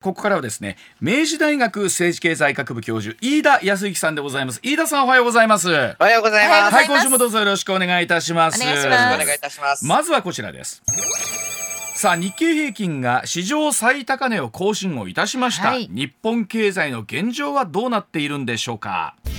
ここからはですね、明治大学政治経済学部教授、飯田康之さんでございます。飯田さんおはようございます。はおはようございます。い、今週もどうぞよろしくお願いいたします。お願いしよろしくお願いいたします。まずはこちらです。さあ日経平均が史上最高値を更新をいたしました、はい日本経済の現状はどうなっているんでしょうかえ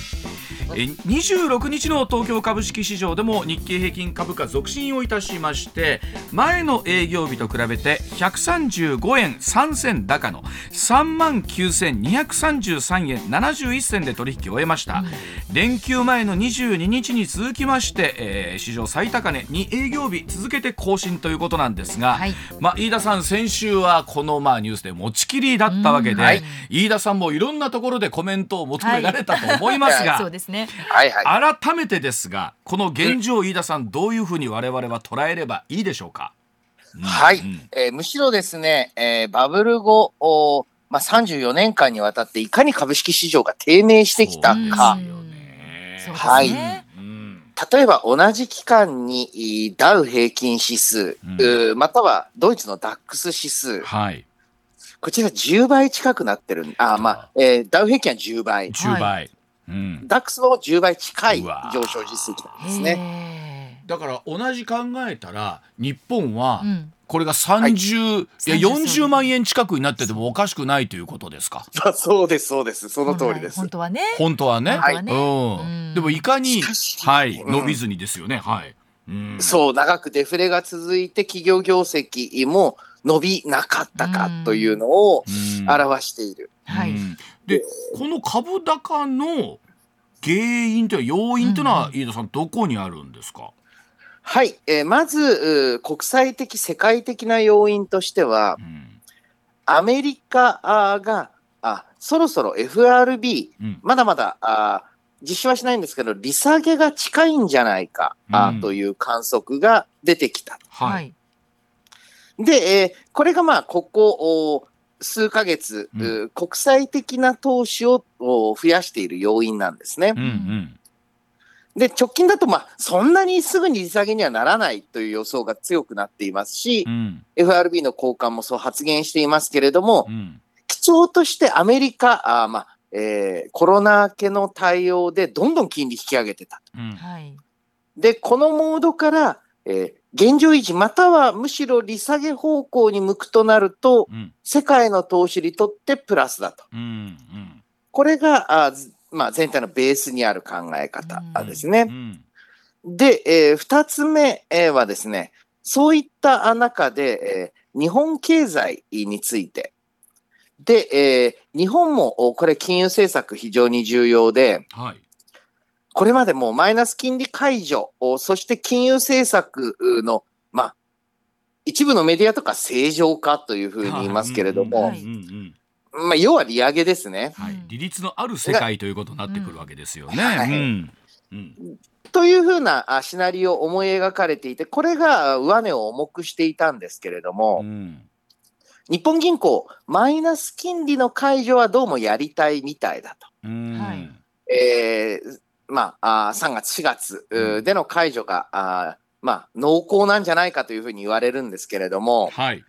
26日の東京株式市場でも日経平均株価続伸をいたしまして前の営業日と比べて135円3銭高の3万9233円71銭で取引を終えました、連休前の22日に続きまして、えー史上最高値2営業日続けて更新ということなんですが、はい。まあ、飯田さん先週はこのまあニュースで持ちきりだったわけで、はい。飯田さんもいろんなところでコメントを求められたと思いますが、そうですね。はいはい。改めてですがこの現状飯田さんどういうふうに我々は捉えればいいでしょうか、うんはい、うん。えーむしろですね、えーバブル後、おまあ、34年間にわたっていかに株式市場が低迷してきたか。そうですよね。はい。例えば同じ期間にダウ平均指数、うん。またはドイツのダックス指数、はい。こちら10倍近くなってるんあー、まあえーダウ平均は10倍、10倍、うん、ダックスも10倍近い上昇実績なんですね。ね。だから同じ考えたら日本はうん。これが30、い、や30 40万円近くになっててもおかしくないということですか？まあそうです、そうです。その通りです。本当はね。本当はね、はねうんうんでもいかに、はい、うん伸びずにですよね、はい、うんそう、長くデフレが続いて企業業績も伸びなかったかというのをうん表している。はい。うんでこの株高の原因というか要因というのは、うん飯田さんどこにあるんですか、はい、えーまず国際的、世界的な要因としてはう、ん。アメリカがあそろそろ FRB、うん。まだまだあー実施はしないんですけど、利下げが近いんじゃないか、うん。という観測が出てきた。はい。はい。で、えーこれがまあ、ここお数ヶ月、うん国際的な投資をお増やしている要因なんですねうん。うんで、直近だと、まあ、そんなにすぐに利下げにはならないという予想が強くなっていますしう、ん FRB の高官もそう発言していますけれどもう、ん基調としてアメリカ、あーまあえーコロナ明けの対応でどんどん金利引き上げてた。うんはい。で、このモードから、えー現状維持、またはむしろ利下げ方向に向くとなると、うん世界の投資にとってプラスだと。うんこれが、あまあ、全体のベースにある考え方ですね。うんで、えー二つ目えーはですね、そういったあ中で、えー日本経済について。で、えー日本もおこれ金融政策非常に重要で、はいこれまでもマイナス金利解除、おそして金融政策の、まあ、一部のメディアとか正常化というふうに言いますけれども、まあ、要は利上げですね。はい。うん。利率のある世界ということになってくるわけですよね。はいうん。うん。というふうなあシナリオを思い描かれていて、これがあ上値を重くしていたんですけれども、うん。日本銀行、マイナス金利の解除はどうもやりたいみたいだと。うん。はい。えーまあ、あー3月、4月での解除が、あーまあ、濃厚なんじゃないかというふうに言われるんですけれども、はい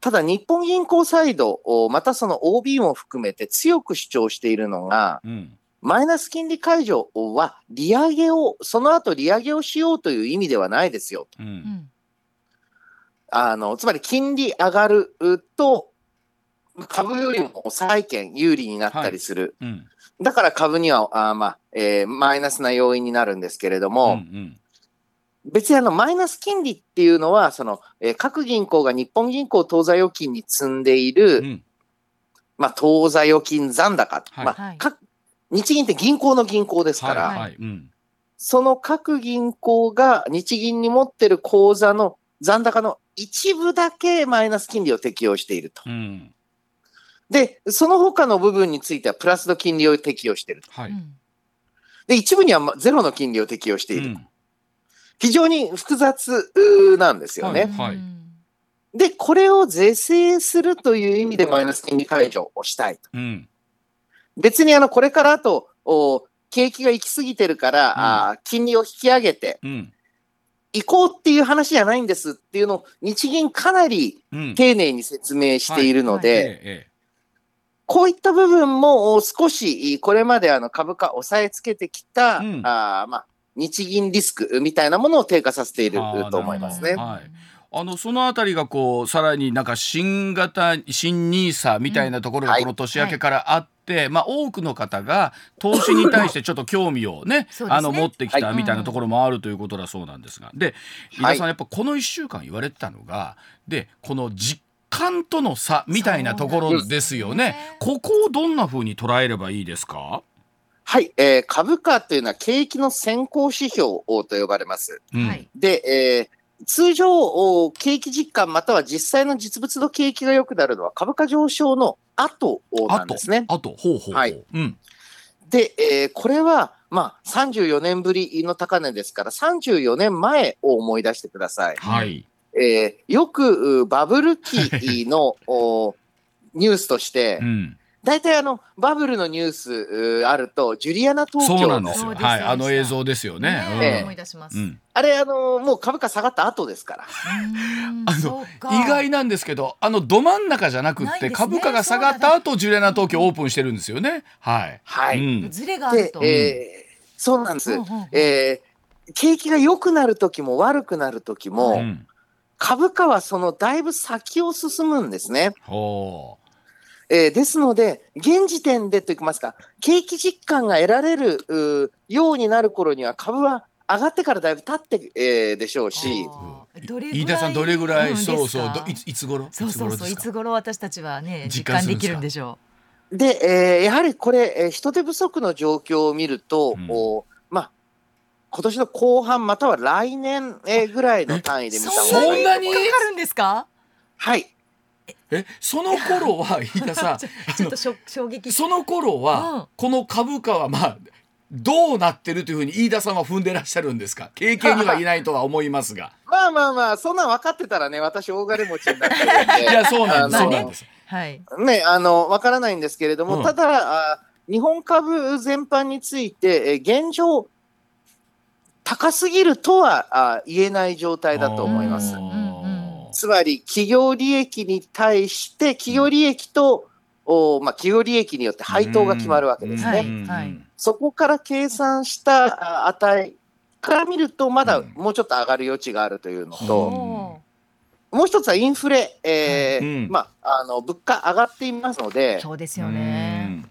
ただ日本銀行サイド、おまたその OB も含めて強く主張しているのが、うんマイナス金利解除は利上げを、その後利上げをしようという意味ではないですよ。ううんん。あの、つまり金利上がると、株よりも債券有利になったりする。うん。だから株には、あーまあ、えーマイナスな要因になるんですけれども、うん別にあの、マイナス金利っていうのは、その、えー各銀行が日本銀行当座預金に積んでいる、うん。まあ、当座預金残高。はい。まはい。あ、か日銀って銀行の銀行ですから、はいはい。うん。その各銀行が日銀に持ってる口座の残高の一部だけマイナス金利を適用していると。うんで、その他の部分についてはプラスの金利を適用していると。はい。うんで、一部にはまゼロの金利を適用している。うん非常に複雑なんですよね。はいうんで、これを是正するという意味でマイナス金利解除をしたいと。うん。別にあの、これからあと、お景気が行き過ぎてるから、あー金利を引き上げて、うん。行こうっていう話じゃないんですっていうのを日銀かなりうん。丁寧に説明しているので、はいええこういった部分もお少しこれまであの株価押さえつけてきた、うん。あーまあ、日銀リスクみたいなものを低下させていると思いますね。あのそのあたりがこうさらになんか新型新ニーサみたいなところがはい。この年明けからあって、まあ多くの方が投資に対して ちょっと興味をねね。あの持ってきたはい。みたいなところもあるということだそうなんですが。で飯田さんやっぱこの1週間言われてたのがでこの実感との差みたいなところですよね。ここをどんな風に捉えればいいですか、はい、えー株価というのは景気の先行指標と呼ばれます。うんはいで、えー通常、お景気実感または実際の実物の景気が良くなるのは株価上昇の後なんですね。あとほうほうほう、はいうんで、えーこれは、まあ、34年ぶりの高値ですから、34年前を思い出してください。はい、えーよくうバブル期の おニュースとしてう、ん、大体あのバブルのニュースうあると、ジュリアナ東そう京のなんですよそうですはいあの映像ですよね。ねうんええ思い出します。うんあれ、あのもう株価下がった後ですから。うんあの意外なんですけどあのど真ん中じゃなくって、ね株価が下がった後ジュレナ東京オープンしてるんですよね。はい。はい。うんズレがあるでと。、えーそうなんです。うんうんうんえー景気が良くなる時も悪くなる時も、うん株価はそのだいぶ先を進むんですね。ほえーですので、現時点でといいますか、景気実感が得られるようになる頃には株は上がってからだいぶ経って、えーでしょうし、飯田さんどれぐらい、うんそうそういついつ頃？そうそうそういいつ頃私たちはね実実感ですきるんでしょで、えーやはりこれ、えー人手不足の状況を見ると、うん今年の後半または来年、えーぐらいの単位う。で見たそ方がいいとそんなに？かかるんですか？はい。えその頃は飯田さん ちょっと衝撃。その頃は、うんこの株価はまあどうなってるというふうに飯田さんは踏んでらっしゃるんですか？経験にはいないとは思いますがまあまあまあ、そんなん分かってたらね、私、大金持ちになってるんで。いやそうなんですそうなんですはい。ね、あの、わからないんですけれども、うんただ、あ日本株全般について、えー現状、高すぎるとはあ言えない状態だと思います。つまり、企業利益に対して、企業利益と、おまあ、企業利益によって配当が決まるわけですね。そこから計算したあ値から見ると、まだうん。もうちょっと上がる余地があるというのうん。と、おもう一つはインフレ、えーうん。まあ、あの物価上がっていますのーで、そうですよね。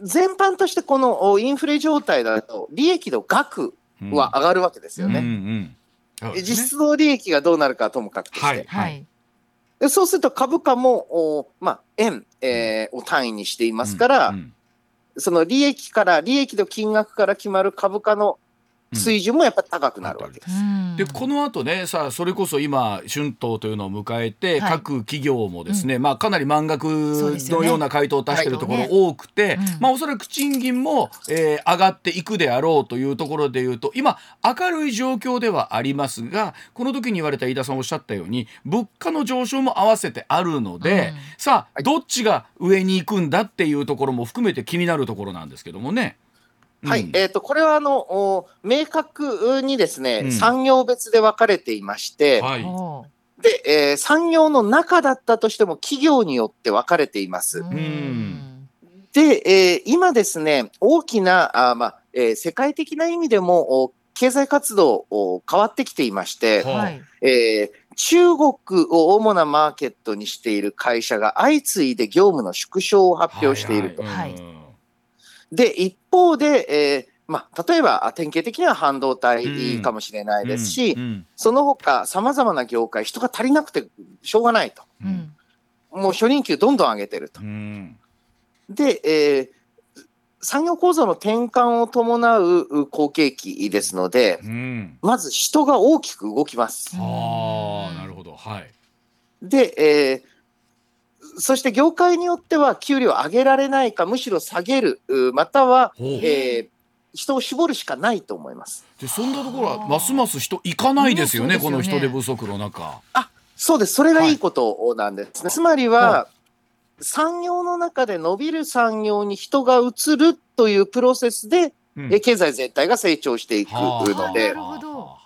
全般としてこのおインフレ状態だと、利益の額うんは上がるわけですよね。うんうん。そうですね。実質の利益がどうなるかはともかくとして、はいはい。でそうすると株価も、おまあ、円、えーを単位にしていますから、うん。その利益から、利益の金額から決まる株価の水準もやっぱり高くなるわけです。うん。でこの後ねさあそれこそ今春闘というのを迎えて、はい。各企業もですね、まあかなり満額のような回答を出しているところはい多くて、うんまあおそらく賃金も、えー上がっていくであろうというところでいうと今明るい状況ではありますがこの時に言われた飯田さんおっしゃったように物価の上昇も合わせてあるので、うん。さあどっちが上に行くんだっていうところも含めて気になるところなんですけどもね。はい、うんえー、とこれはあのお明確にですね、うん。産業別で分かれていまして、はい。おでえー産業の中だったとしても企業によって分かれています。で、えー今ですね、大きな、あまあえー世界的な意味でもお経済活動お変わってきていまして、ははい。えー中国を主なマーケットにしている会社が相次いで業務の縮小を発表していると。はい。はい。はいで、一方で、えーまあ、例えばあ典型的には半導う体んかもしれないですし、うんうんその他さまざまな業界、人が足りなくてしょうがないと。うん。もう初任給どんどん上げてると。うんで、えー産業構造の転換を伴う好景気ですので、うんまず人が大きく動きます。ああなるほどはい。で、えーそして業界によっては給料を上げられないか、むしろ下げる、うまたは、えー人を絞るしかないと思います。でそんなところはますます人行かないですよね、ねそうですよね。この人手不足の中。そうです。それがいいことなんです。ね。つまりは、産業の中で伸びる産業に人が移るというプロセスで、うん。え経済全体が成長していくはあのでなる、ほど。は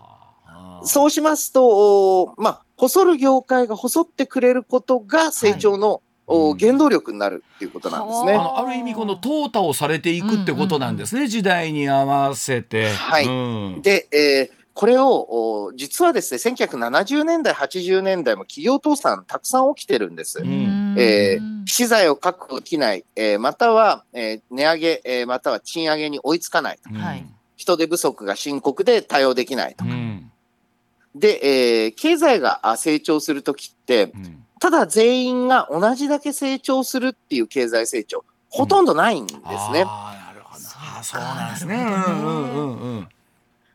あ。そうしますと、おまあ、細る業界が細ってくれることが成長の、おうん。原動力になるっていうことなんですね。あ。のある意味この淘汰をされていくってことなんですね、時代に合わせて。はい。うん。で、えーこれを、お実はですね、1970年代、80年代も企業倒産たくさん起きてるんです。ん。え資材を確保できない、えーまたは、えー値上げ、えーまたは賃上げに追いつかない。はい。人手不足が深刻で対応できないと。うんで、えー経済があ成長するときって、うん。ただ全員が同じだけ成長するっていう経済成長、ほとんどないんですね。あーなるほど。あーそうなんですね。うんうんうんうん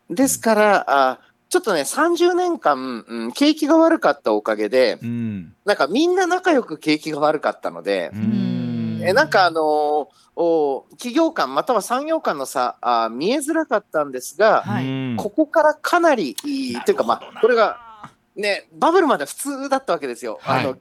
ですから、あちょっとね、30年間、うん、景気が悪かったおかげで、うん。なんかみんな仲良く景気が悪かったので、うん。えなんかあのーお企業間または産業間の差あ見えづらかったんですが、はいうんここからかなりいい、というか、まあ、これがね、バブルまで普通だったわけですよ。はい。あの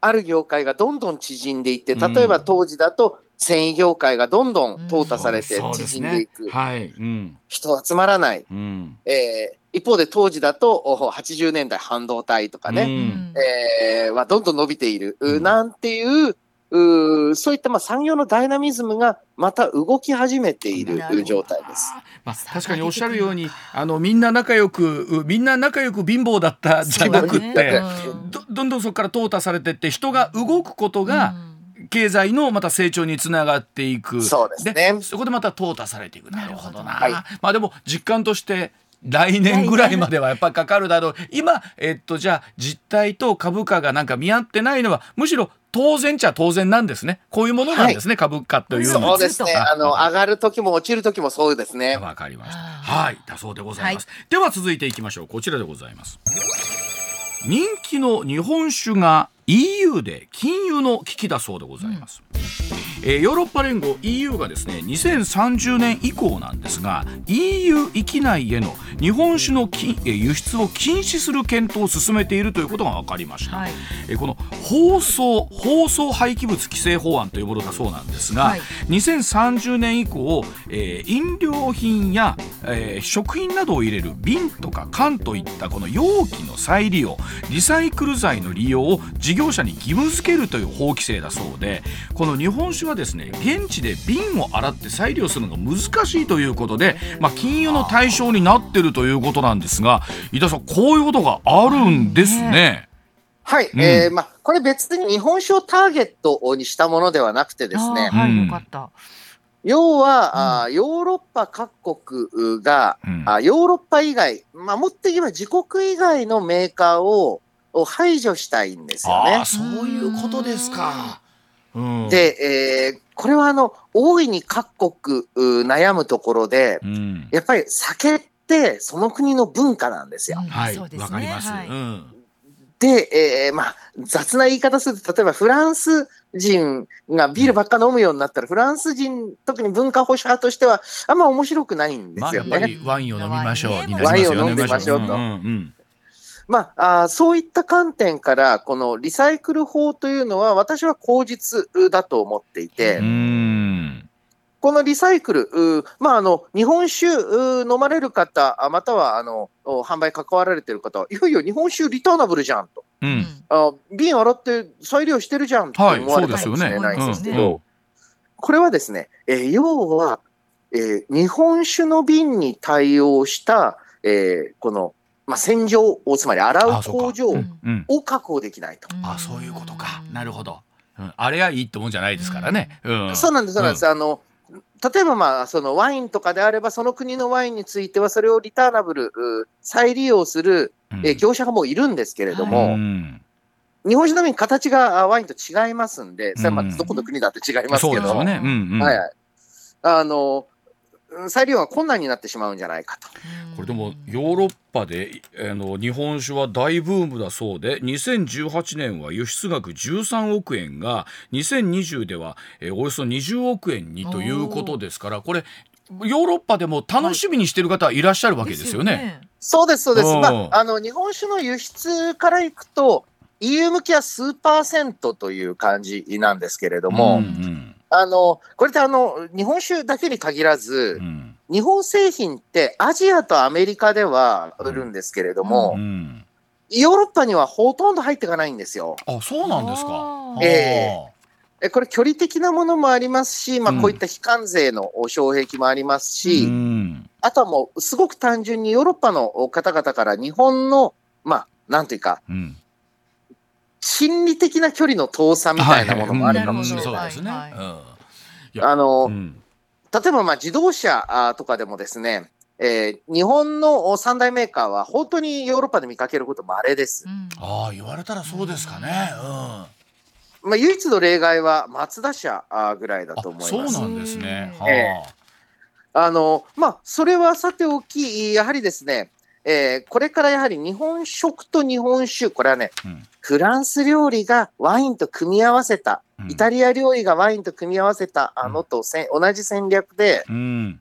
ある業界がどんどん縮んでいって、例えば当時だと繊維業界がどんどん淘汰されて縮んでいく、ねはい。うん。人集まらない、うん。えー一方で当時だとお80年代半導体とかね、うん。えーはどんどん伸びている、うん。なんていううーそういったまあ産業のダイナミズムがまた動き始めている状態です。まあ、確かにおっしゃるようにあのみんな仲良くうみんな仲良く貧乏だったじゃなくって、ねどどんどんそこから淘汰されてって人が動くことが経済のまた成長につながっていく。そうですね。そこでまた淘汰されていく。なるほどな。はい。まあでも実感として来年ぐらいまではやっぱりかかるだろう今えっとじゃあ実態と株価がなんか見合ってないのはむしろ当然っちゃ当然なんですねこういうものなんですね、株価というのはそうですね。ああの、上がる時も落ちる時もそうですね。わかりました。あはい、だそうでございます。では続いていきましょう。こちらでございます。人気の日本酒が EU で禁輸の危機だそうでございます。えーヨーロッパ連合 EU がですね2030年以降なんですが EU 域内への日本酒の輸出を禁止する検討を進めているということが分かりました、はい。えーこの放送放送廃棄物規制法案というものだそうなんですが、はい。2030年以降、えー飲料品や、えー食品などを入れる瓶とか缶といったこの容器の再利用リサイクル材の利用を事業者に義務付けるという法規制だそうでこの日本酒はですね現地で瓶を洗って再利用するのが難しいということで、まあ、禁輸の対象になってるということなんですが井田さんこういうことがあるんですね。はい。うん。えーまあ、これ別に日本酒をターゲットにしたものではなくてですねはうん。いよかった。要は、あーヨーロッパ各国が、うん。あヨーロッパ以外、まあ、もっと言えば自国以外のメーカーをを排除したいんですよねああ。そういうことですか。うん、で、えーこれはあの大いに各国う悩むところで、うん、やっぱり酒ってその国の文化なんですよ。うんはい、わ、そうですねかります。はいうん、で、えーまあ、雑な言い方すると、例えばフランス人がビールばっか飲むようになったら、フランス人、特に文化保守派としては、あんま面白くないんでまあすよね。やっぱりワインを飲みましょうワインねになりますよね。ワインを飲んでみましょうとんうんまああー、そういった観点から、このリサイクル法というのは、私は口実だと思っていて、このリサイクル、まあ、あの日本酒飲まれる方、あまたはあのお販売関わられてる方は、いよいよ日本酒リターナブルじゃんと。ううん。んあ瓶洗って再利用してるじゃんってはい思われたかもしれないんですけうんど、これはですね、えー要は、えー日本酒の瓶に対応した、えーこの、まあ、洗浄を、つまり洗う工場うんうんを確保できないと。あそういうことか。なるほど。うん、あれはいいってもんじゃないですからね。うん、そうなんです、そうなんです。あの例えば、まあ、そのワインとかであれば、その国のワインについては、それをリターナブル、再利用する、うんえー業者がもういるんですけれども、うん日本酒の瓶、形があワインと違いますんで、それはまうんあどこの国だって違いますけど、そうですよね。うんうん。はいはい。あの、再利用が困難になってしまうんじゃないかと。これでもヨーロッパであの日本酒は大ブームだそうで2018年は輸出額13億円が2020では、えーおよそ20億円にということですからこれヨーロッパでも楽しみにしてる方はいらっしゃるわけですよね。そうです、そうです。うんまあ、あの、日本酒の輸出からいくと、EU 向きは数パーセントという感じなんですけれども、うんあの、これってあの、日本酒だけに限らずうん。う、ん日本製品ってアジアとアメリカでは売るんですけれども、うん。ヨーロッパにはほとんど入っていかないんですよ。あそうなんですか。ええ。えこれ距離的なものもありますし、まあ、うんこういった非関税の障壁もありますあし、ーうん。あとはもうすごく単純にヨーロッパの方々から日本の、まあ、なんていうか、うん心理的な距離の遠さみたいなものもある。かもしれない。あの、うん。例えばまあ自動車あとかでもですね、えー日本の三大メーカーは本当にヨーロッパで見かけること稀です。う。ん。ああ言われたらそうですかね。うん。まあ、唯一の例外は松田車あぐらいだと思います。そうなんですね。はあ。え。あの、まあ、それはさておき、やはりですね、えーこれからやはり日本食と日本酒、これはね、うん。フランス料理がワインと組み合わせた、うん。イタリア料理がワインと組み合わせたあのとせん同じ戦略で、うん。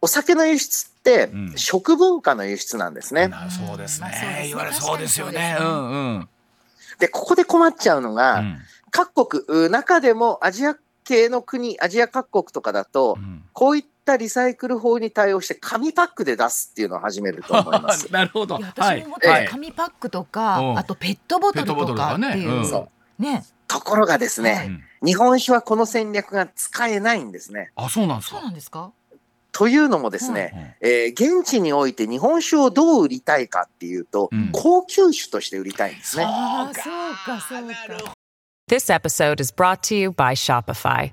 お酒の輸出ってうん。食文化の輸出なんですね。なそうですまあそうですね。ね言われそうですよね。うんうん。で、ここで困っちゃうのうが、ん。各国、う中でもアジア系の国、アジア各国とかだと、うん。こういったリサイクル法に対応して紙パックで出すっていうのを始めると思います なるほど。私も思ってはい。た紙パックとか、うんあとペットボトルとかねかっていううんそうねところがですね、はいうん日本酒はこの戦略が使えないんですね。あそうなんですそうか。なんですか？というのもですね、えー現地において日本酒をどう売りたいかっていうと、うん高級酒として売りたいんですね。ああそうかそうか This episode is brought to you by Shopify.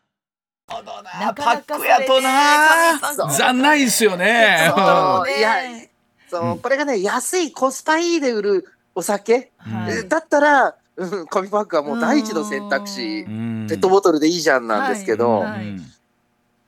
slash system. な。パかなかそれねックやとな。残ないですよね。そうね。いやそうこれがね、安いコスパいいで売るお酒、はいえーだったら、うん、紙パックはもう第一の選択肢。う、うん。ペットボトルでいいじゃんなんですけど、はいはいうん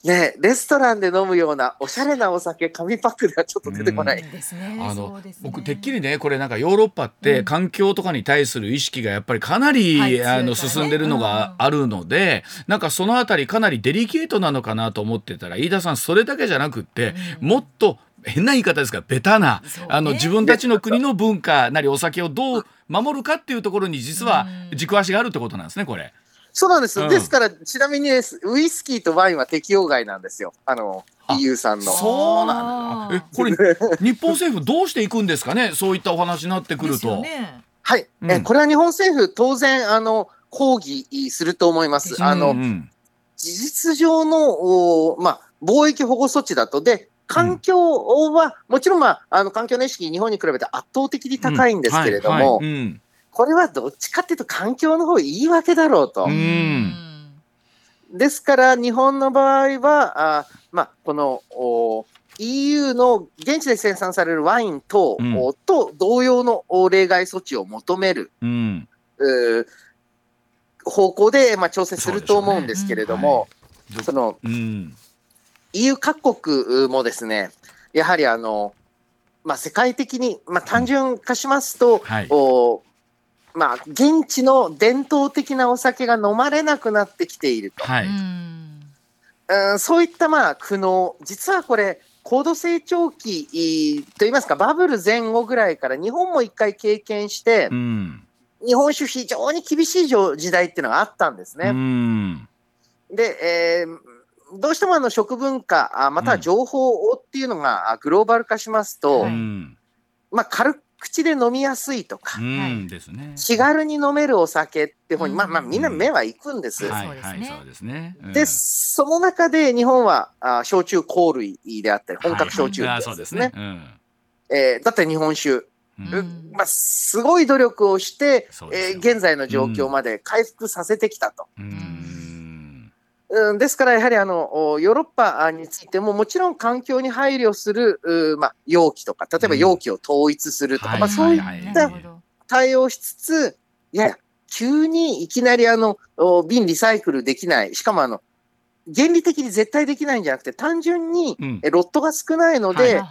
ね、レストランで飲むようなおしゃれなお酒、紙パックではちょっと出てこない。ですね。あのね。僕てっきりねこれなんかヨーロッパってうん。環境とかに対する意識がやっぱりかなり、はいあの進んでるのがうん。あるので、なんかそのあたりかなりデリケートなのかなと思ってたら飯田さんそれだけじゃなくって、うん。もっと変な言い方ですがベタな、ね。あの自分たちの国の文化なりお酒をどう守るかっていうところに実はうん。軸足があるってことなんですねこれ。そうなんです。うんですから、ちなみにウイスキーとワインは適用外なんですよ。あの、あ EU さんの。そうなんこれ 日本政府どうしていくんですかね？そういったお話になってくるですよと。ねはい、うんえ。これは日本政府、当然、あの、抗議すると思いま。ですあの、うんうん事実上の、おまあ、貿易保護措置だと、で、環境は、もちろん、まあ、あの、環境の意識、日本に比べて圧倒的に高いんですけれども、はいはいうんこれはどっちかっていうと、環境の方いいわけだろうと。うん。ですから、日本の場合は、あまあ、このお EU の現地で生産されるワイン等、うんおと同様のお例外措置を求める、うん。方向で、まあ、調整すると思うんですけれども、そのうん、EU 各国もですね、やはりあの、まあ、世界的に、まあ、単純化しますと、はい。おまあ、現地の伝統的なお酒が飲まれなくなってきていると。はい、うん。うんそういったまあ苦悩、実はこれ、高度成長期といいますか、バブル前後ぐらいから日本も一回経験してう、ん、日本酒、非常に厳しい状時代っていうのがあったんですうね。ん、で、えーどうしてもあの食文化、あまたは情報をっていうのがあグローバル化しますと、うはいん、まあ、軽口で飲みやすいとか、うんですね。気軽に飲めるお酒って方に、うんまあまあ、みんな目は行くんです。はい、そうですねはい、そうですね。うんで、その中で日本はあ焼酎香類であったり、本格焼酎でねそうですすね。。うんえーだって日本酒、うんうんまあ、すごい努力をして、えー現在の状況まで回復させてきたと。うんうん、ですから、やはりあのおヨーロッパについても、もちろん環境に配慮する、うまあ、容器とか、例えば容器を統一するとか、うんまあ、そういった対応しつつ、いやいや、急にいきなりあのお瓶リサイクルできない、しかもあの原理的に絶対できないんじゃなくて、単純にロットが少ないので、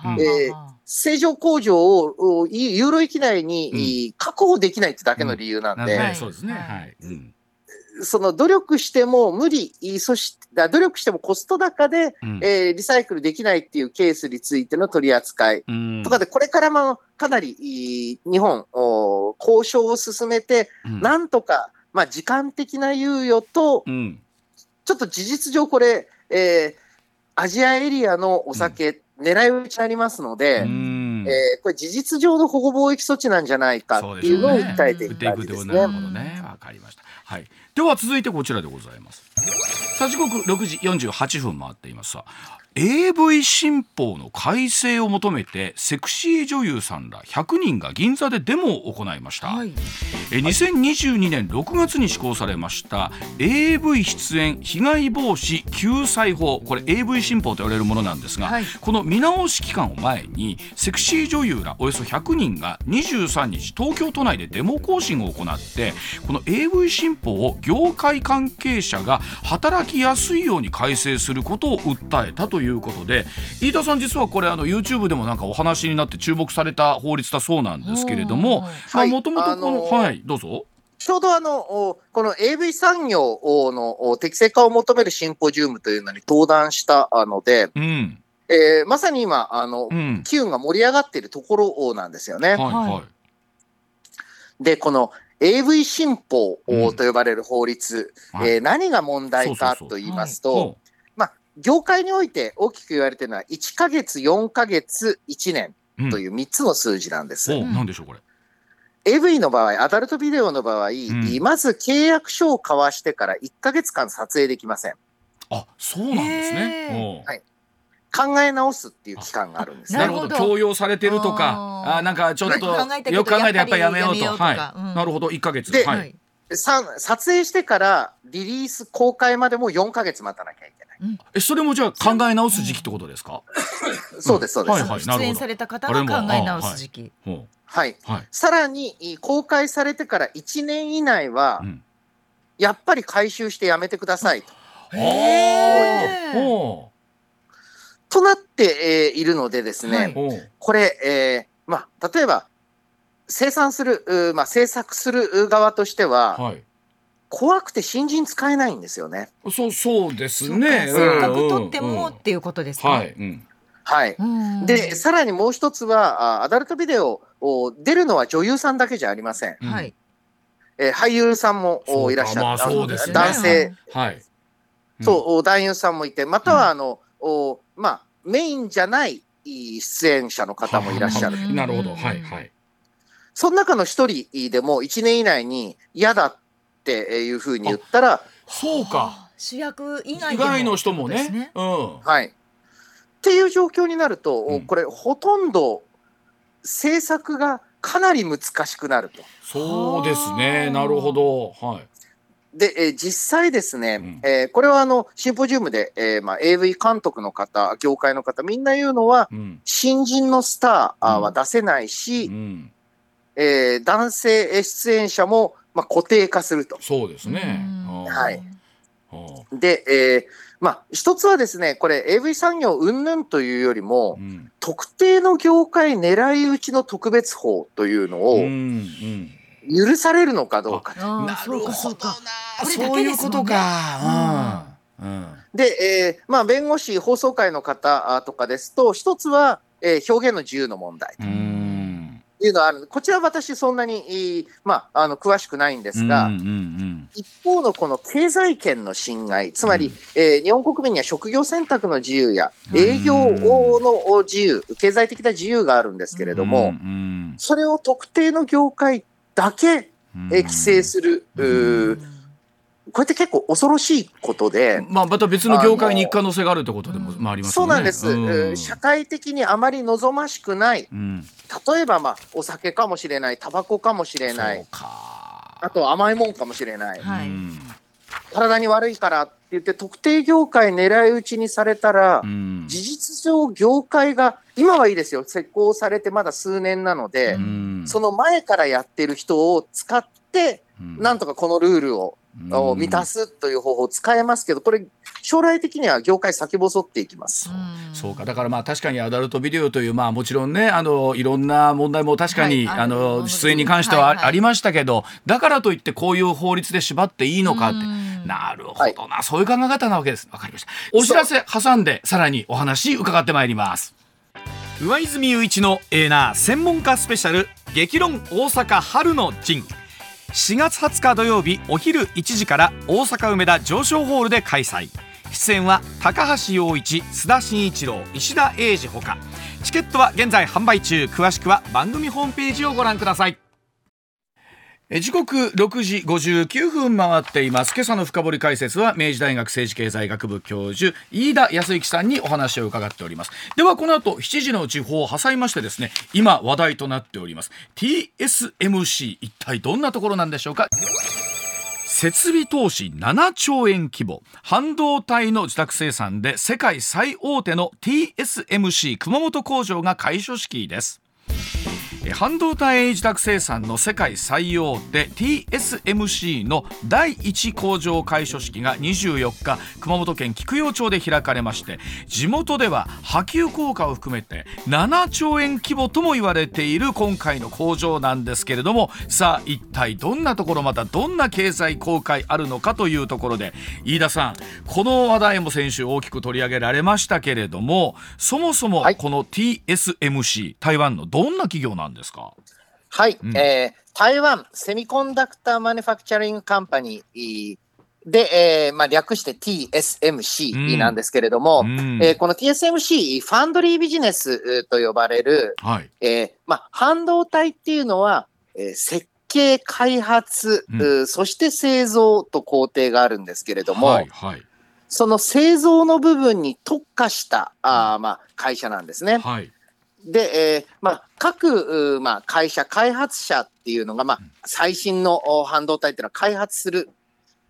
正常工場をユーロ域内に、確保できないってだけの理由なんで、そうですね。はいはい。うんその努力しても無理、いそしてあ努力してもコスト高で、うん。えーリサイクルできないっていうケースについての取り扱い。うん。とかで、これからもかなりい日本、お交渉を進めて、うん。なんとか、まあ、時間的な猶予と、うん。ちょっと事実上これ、えーアジアエリアのお酒、狙い撃ちになりますので、うん。えーこれ事実上の保護貿易措置なんじゃないかっていうのを訴えていく打っていですね。わかりましたはい。では続いてこちらでございます。さあ時刻6時48分回っています。さ AV 新法の改正を求めてセクシー女優さんら100人が銀座でデモを行いました、はい。え2022年6月に施行されました AV 出演被害防止救済法。これ AV 新法と言われるものなんですが、はい。この見直し期間を前にセクシー女優らおよそ100人が23日東京都内でデモ行進を行ってこの AV 新法を業界関係者が働きやすいように改正することを訴えたということで飯田さん実はこれあの YouTube でもなんかお話になって注目された法律だそうなんですけれどももともとこの、あのーはいどうぞ。ちょうどあの、おこの AV 産業のお適正化を求めるシンポジウムというのに登壇したあので、うん。えーまさに今、あの、うん。機運が盛り上がっているところなんですよね。はいはい。で、この AV 新法うん。と呼ばれる法律、はい。えー何が問題かと言いますほと、まあ、業界において大きく言われているのは、1ヶ月、4ヶ月、1年ううん。という3つの数字なんです。おなんでしょうこれ。AV の場合、アダルトビデオの場合、ん。まず契約書を交わしてから1ヶ月間撮影できません。あそうなんですね。はい。考え直すっていう期間があるんですね。なる。ほど。強要されてるとかあなんかちょっとよく考えたけどよく考えてやっぱりやめようと。はい。うん。なるほど。1ヶ月。でははい撮影してからリリース公開までも4ヶ月待たなきゃいけない。えそれもじゃあ考え直す時期ってことですか？そうです、そうです。出演された方の考え直す時期。ほはい。う。はい。さらに、公開されてから1年以内はう、ん。やっぱり回収してやめてくださいと。となって、えーいるのでですね、これ、えーまあ、例えば、生産する、まあ、制作する側としては、はい怖くて新人使えないんですよね。そうそうですねかせっかく撮ってうんうんもっていうことですか。はいうんはい。うんで、さらにもう一つは、あアダルトビデオを出るのは女優さんだけじゃありません。うんはい。えー俳優さんもいらっしゃる。まあそうですね男性、はいうんそう、お男優さんもいて、または、あの、おまあ、メインじゃないい出演者の方もいらっしゃる。なるほどはいはいその中の一人でも1年以内に嫌だっていうふうに言ったら、そうか。はあ。主役以外以外の人もってことですね。うん。はい。っていう状況になると、うん。これ、ほとんど制作がかなり難しくなると。そうですね。なるほど。はい。で、えー実際ですね、うん。えーこれはあのシンポジウムで、えーまあ、AV 監督の方、業界の方、みんな言うのは、うん。新人のスターは出せないし、うん。えー男性出演者も、まあ、固定化すると。そうですね。はい。うんで、えーまあ、一つはですね、これ AV 産業云々というよりも、うん。特定の業界狙い撃ちの特別法というのをうんうん。許されるのかどうか。ああそうかそういうことか。うん。うん。で、えーまあ、弁護士、放送会の方あとかですと、一つは、えー表現の自由の問題うん。というのはある。こちらは私そんなに、まあ、あの詳しくないんですが、うんうん一方のこの経済権の侵害、つまり、うん。えー日本国民には職業選択の自由やうん。営業の自由、経済的な自由があるんですけれうんども、うん。それを特定の業界だけ、うん。えー規制する、うんこれって結構恐ろしいことで、まあ、また別の業界に行く可能性があるってことでも、まあ、ありますよね。そうなんです、うん。えー社会的にあまり望ましくない、うん。例えば、まあ、お酒かもしれない、タバコかもしれなそうい、か。あと甘いもんかもしれない、はい。うん。体に悪いからって言って、特定業界狙い撃ちにされたら、うん。事実上、業界が、今はいいですよ、施行されてまだ数年なので、うん。その前からやってる人を使って、うん。なんとかこのルールを、を満たすという方法を使えますけど、これ、将来的には業界先細っていきます。そうか。だからまあ確かにアダルトビデオというまあもちろんねあのいろんな問題も確かに、はいあの出演に関してはあ,、はいはい。りましたけどだからといってこういう法律で縛っていいのかって。うん。なるほどな、そういう考え方なわけです。わかりました。お知らせ挟んでさらにお話伺ってまいります。上泉雄一のエーナー専門家スペシャル激論大阪春の陣4月20日土曜日お昼1時から大阪梅田上昇ホールで開催。出演は高橋陽一須田慎一郎石田英二ほか。チケットは現在販売中。詳しくは番組ホームページをご覧ください。時刻6時59分回っています。今朝の深掘り解説は明治大学政治経済学部教授飯田康之さんにお話を伺っております。ではこの後7時の地方を挟みましてですね今話題となっております。TSMC 一体どんなところなんでしょうか？設備投資7兆円規模。半導体の自宅生産で世界最大手の TSMC 熊本工場が開所式です。半導体自宅生産の世界最大手 TSMC の第1工場開所式が24日熊本県菊陽町で開かれまして地元では波及効果を含めて7兆円規模とも言われている今回の工場なんですけれどもさあ一体どんなところまたどんな経済効果あるのかというところで飯田さんこの話題も先週大きく取り上げられましたけれどもそもそもはい。この TSMC 台湾のどんな企業なんですか？はい、うん。えー台湾セミコンダクターマニファクチャリングカンパニーで、えーまあ、略して TSMC なんですけれども、うん。えーこの TSMC、ファンドリービジネスえーと呼ばれる、はい。えーまあ、半導体っていうのは、えー設計、開発、うん。そして製造と工程があるんですけれども、はいはい。その製造の部分に特化したあー、まあ、会社なんですね。はいで、えーまあ、各、まあ、会社、開発者っていうのが、まあ、最新のお半導体っていうのは開発する。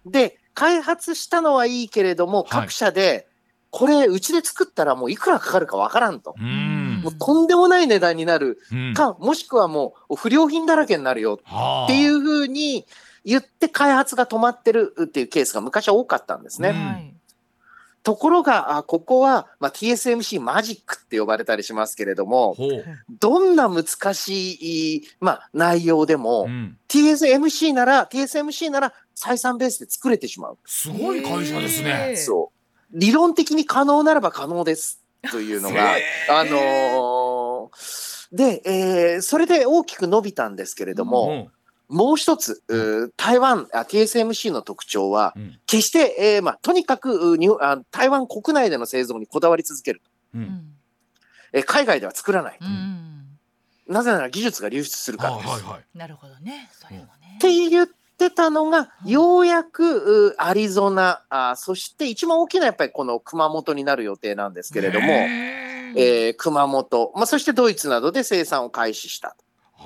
で、開発したのはいいけれども、はい。各社で、これ、うちで作ったらもういくらかかるかわからんと。うん。もうとんでもない値段になる。うん。か、もしくはもう不良品だらけになるよはあっていうふうに言って開発が止まってるっていうケースが昔は多かったんですね。ところが、あここは、まあ、TSMC マジックって呼ばれたりしますけれども、どんな難しい、まあ、内容でも、うん TSMC なら、TSMC なら採算ベースで作れてしまう。すごい会社ですへねえそう。理論的に可能ならば可能です。というのがへ、あのーで、えーそれで大きく伸びたんですけれども、もう一つ、台湾あ、TSMC の特徴は、うん。決して、えーまあ、とにかくうにあ台湾国内での製造にこだわり続ける。ううん。ん。えー海外では作らない。うん。なぜなら技術が流出するからです。はいはいはい。なるほどね。それもね。って言ってたのが、うん。ようやくうアリゾナあ、そして一番大きなやっぱりこの熊本になる予定なんですけれども、へえー熊本、まあ、そしてドイツなどで生産を開始した。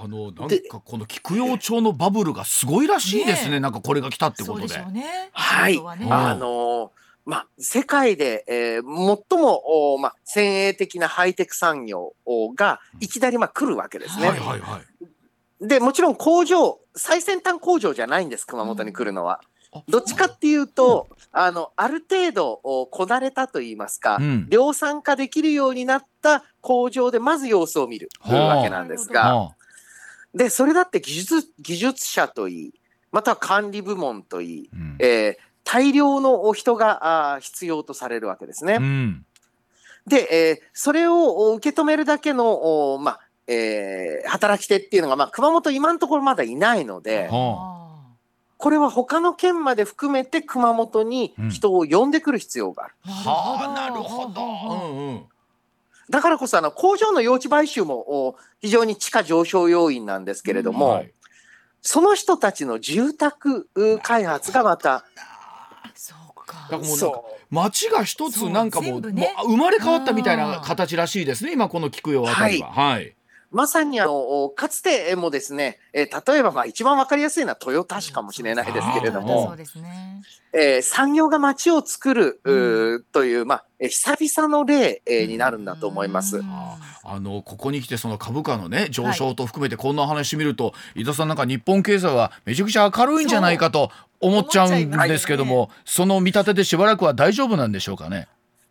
あのなんでかこの菊陽町のバブルがすごいらしいですね。ねなんかこれが来たってことで。でね。はい。本当ね。う。んあのーまあ、世界で、えー最も、おまあ、先鋭的なハイテク産業おがいきなりまあ来るわけですね。はいはいはい。で、もちろん工場、最先端工場じゃないんです、熊本に来るのは。あどっちかっていうと、あの、ある程度、おこなれたと言いますか、うん。量産化できるようになった工場でまず様子を見るはあ。わけなんですが、はで、それだって技術、技術者といい、または管理部門といい、あうん。えー大量の人があー必要とされるわけですね。うん。で、えーそれをお受け止めるだけの、おまあえー働き手っていうのが、まあ、熊本今のところまだいないので、はあ。これは他の県まで含めて熊本に人を呼んでくる必要がある。ーはあなるほど。はうんうんだからこそあの工場の用地買収もお非常に地価上昇要因なんですけれども、はい。その人たちの住宅う開発がまたか。らもうなんかそう。街が一つそうなんかもうね。もう生まれ変わったみたいな形らしいですね今この菊陽あたりは。はい。まさにあのかつてもですね、えー例えばまあ一番わかりやすいのは豊田市かもしれないですけれどもね。えー産業が街を作る、うんという、まあ、えー久々の例、えーになるんだと思います。うんあのここに来てその株価のね上昇と含めてこんな話見ると、伊田さんなんか日本経済はめちゃくちゃ明るいんじゃないかと思っちゃうんですけども、その見立てでしばらくは大丈夫なんでしょうかね？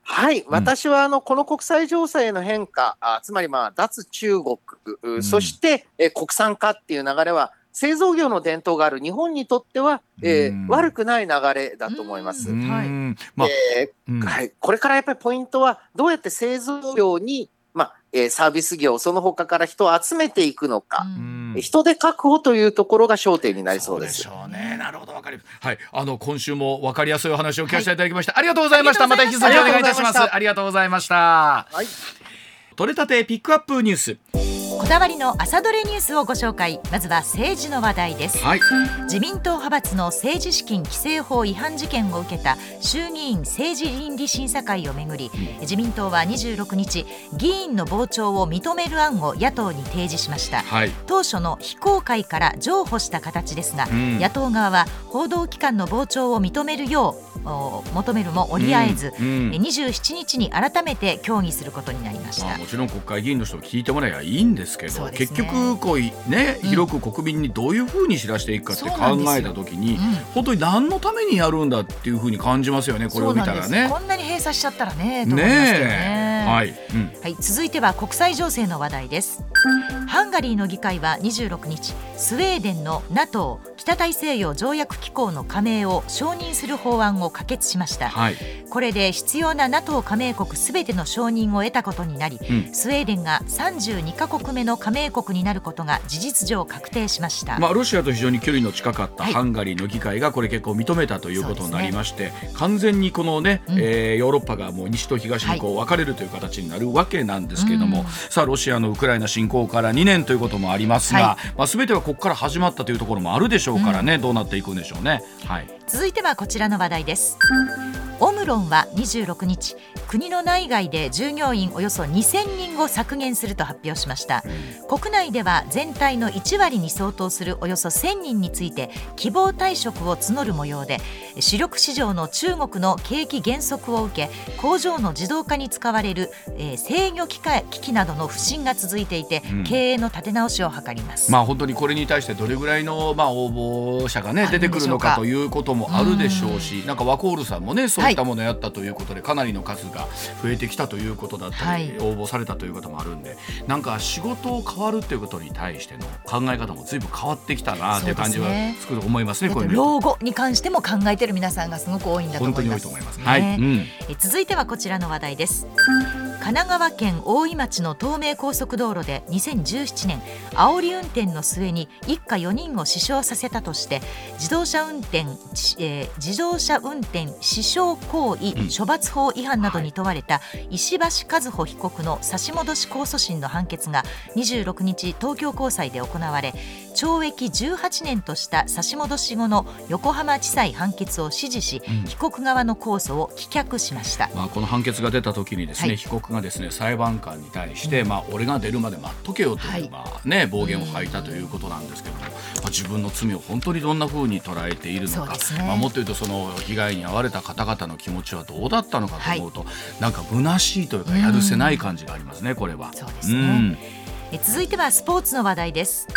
はい、私はあのこの国際情勢の変化、あつまりまあ脱中国、うん。そして、えー国産化っていう流れは、製造業の伝統がある。日本にとっては、えーうん。悪くない流れだと思います。うん。はい。んまあ、えうん。ーはい、これからやっぱりポイントは、どうやって製造業に、まあえーサービス業、その他から人を集めていくのか、うん人手確保というところが焦点になりそうです。しょうね。なるほどわかります。はい、あの今週もわかりやすいお話を聞かせていただきました。ありがとうございました。また引き続きお願いいたします。ありがとうございました。はい取れたてピックアップニュース。こだわりの朝どれニュースをご紹介。まずは政治の話題です。はい。自民党派閥の政治資金規正法違反事件を受けた衆議院政治倫理審査会をめぐり自民党は26日議員の傍聴を認める案を野党に提示しました。はい。当初の非公開から譲歩した形ですが、うん。野党側は報道機関の傍聴を認めるようお求めるも折り合えず、うんうん。え27日に改めて協議することになりました。まあ、。もちろん国会議員の人を聞いてもらえばいいんですけどね。結局こういねうん。広く国民にどういうふうに知らしていくかって考えた時に、うん本当に何のためにやるんだっていうふうに感じますよねこれを見たらね。こんなに閉鎖しちゃったらねねね。えはい、うん。はい、続いては国際情勢の話題です。ハンガリーの議会は26日、スウェーデンの NATO 北大西洋条約機構の加盟を承認する法案を可決しました。はい。これで必要な NATO 加盟国すべての承認を得たことになり、うん。スウェーデンが32カ国目の加盟国になることが事実上確定しました。まあ、ロシアと非常に距離の近かったはい。ハンガリーの議会がこれ結構認めたということになりまして、完全にこのね、うん。えーヨーロッパがもう西と東にこう分かれるという形になるわけなんですけれども、うん。さあロシアのウクライナ侵攻から2年ということもありますが、はまあ、全てはここから始まったというところもあるでしょうからね、どうなっていくんでしょうね。はい続いてはこちらの話題です。オムロンは26日国の内外で従業員およそ2000人を削減すると発表しました。国内では全体の1割に相当するおよそ1000人について希望退職を募る模様で主力市場の中国の景気減速を受け工場の自動化に使われる、えー制御機械機器などの不振が続いていて、うん。経営の立て直しを図ります、まあ本当にこれに対してどれぐらいのまあ応募者がね出てくるのかということもあるでしょうし、なんかワコールさんもねそういったものをやったということで、かなりの数が増えてきたということだったり、はい。応募されたということもあるんで、なんか仕事を変わるということに対しての考え方も随分変わってきたなという感じはつく思いますね。あことれ見ると老後に関しても考えてる皆さんがすごく多いんだと本当に多い思います。と思います。ねはい、うん、え続いてはこちらの話題です神奈川県大井町の東名高速道路で2017年煽り運転の末に一家4人を死傷させたとして自動車運転、しえー自動車運転死傷行為うん。処罰法違反などに問われた石橋和歩被告の差し戻し控訴審の判決が26日東京高裁で行われ懲役18年とした差し戻し後の横浜地裁判決を支持し、うん。被告側の控訴を棄却しました。まあ、この判決が出た時にですね、はい。被告がですね裁判官に対して、まあ、俺が出るまで待っとけよという、はい。まあね、暴言を吐いたということなんですけども、まあ、自分の罪を本当にどんなふうに捉えているのか、ね。まあ、もっと言うとその被害に遭われた方々の気持ちはどうだったのかと思うと、なんか虚しいというかやるせない感じがありますねこれは。そうですね。んえ続いてはスポーツの話題です。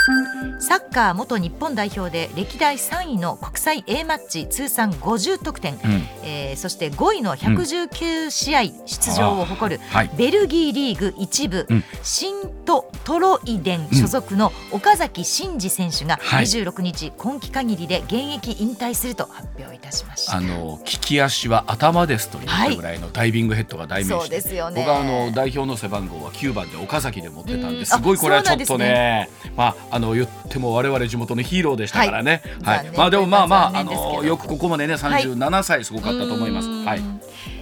サッカー元日本代表で歴代3位の国際 A マッチ通算50得点、うん。えーそして5位の119試合出場を誇る、はい。ベルギーリーグ一部、うん。シント・トロイデン所属の岡崎慎司選手がはい。26日、今季限りで現役引退すると発表いたしました。あの利き足は頭ですというぐらいのダイビングヘッドが代名詞そうですよね。僕はあの代表の背番号は9番で岡崎で持ってたんうん。ですごいこれはちょっとあそうね。まああの言っても我々地元のヒーローでしたからね、はい。残念まあでもまあまああのよくここまでね37歳すごかったと思います。うーんはい。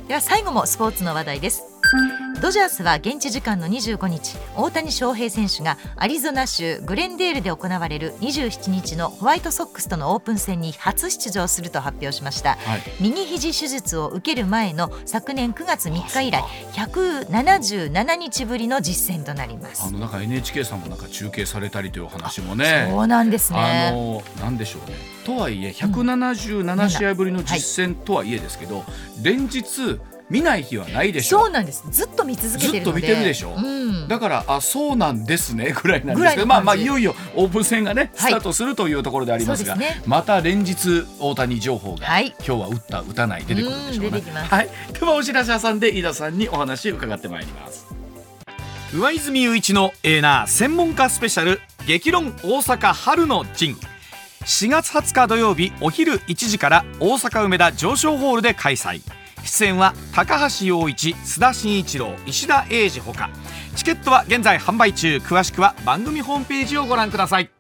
では最後もスポーツの話題ですドジャースは現地時間の25日大谷翔平選手がアリゾナ州グレンデールで行われる27日のホワイトソックスとのオープン戦に初出場すると発表しました、はい。右肘手術を受ける前の昨年9月3日以来177日ぶりの実戦となります。あのなんか NHK さんもなんか中継されたりというお話もね。そうなんですあねのなんでしょうね。とはいえ177試合ぶりの実戦とはいえですけど、連日見ない日はないでしょ。そうなんです。ずっと見続けてるので。ずっと見てるでしょ。うん、だからあそうなんですねぐらいなんですけどまあまあいよいよオープン戦がねはい。スタートするというところでありますが、そうですね。また連日大谷情報が、はい。今日は打った打たない出てくるんでしょうね。うん出てきます。はい。ではお知らせ挟んで飯田さんにお話伺ってまいります。上泉雄一のエーナー専門家スペシャル激論大阪春の陣。4月20日土曜日お昼1時から大阪梅田上昇ホールで開催出演は高橋陽一須田慎一郎石田英二ほか。チケットは現在販売中。詳しくは番組ホームページをご覧ください。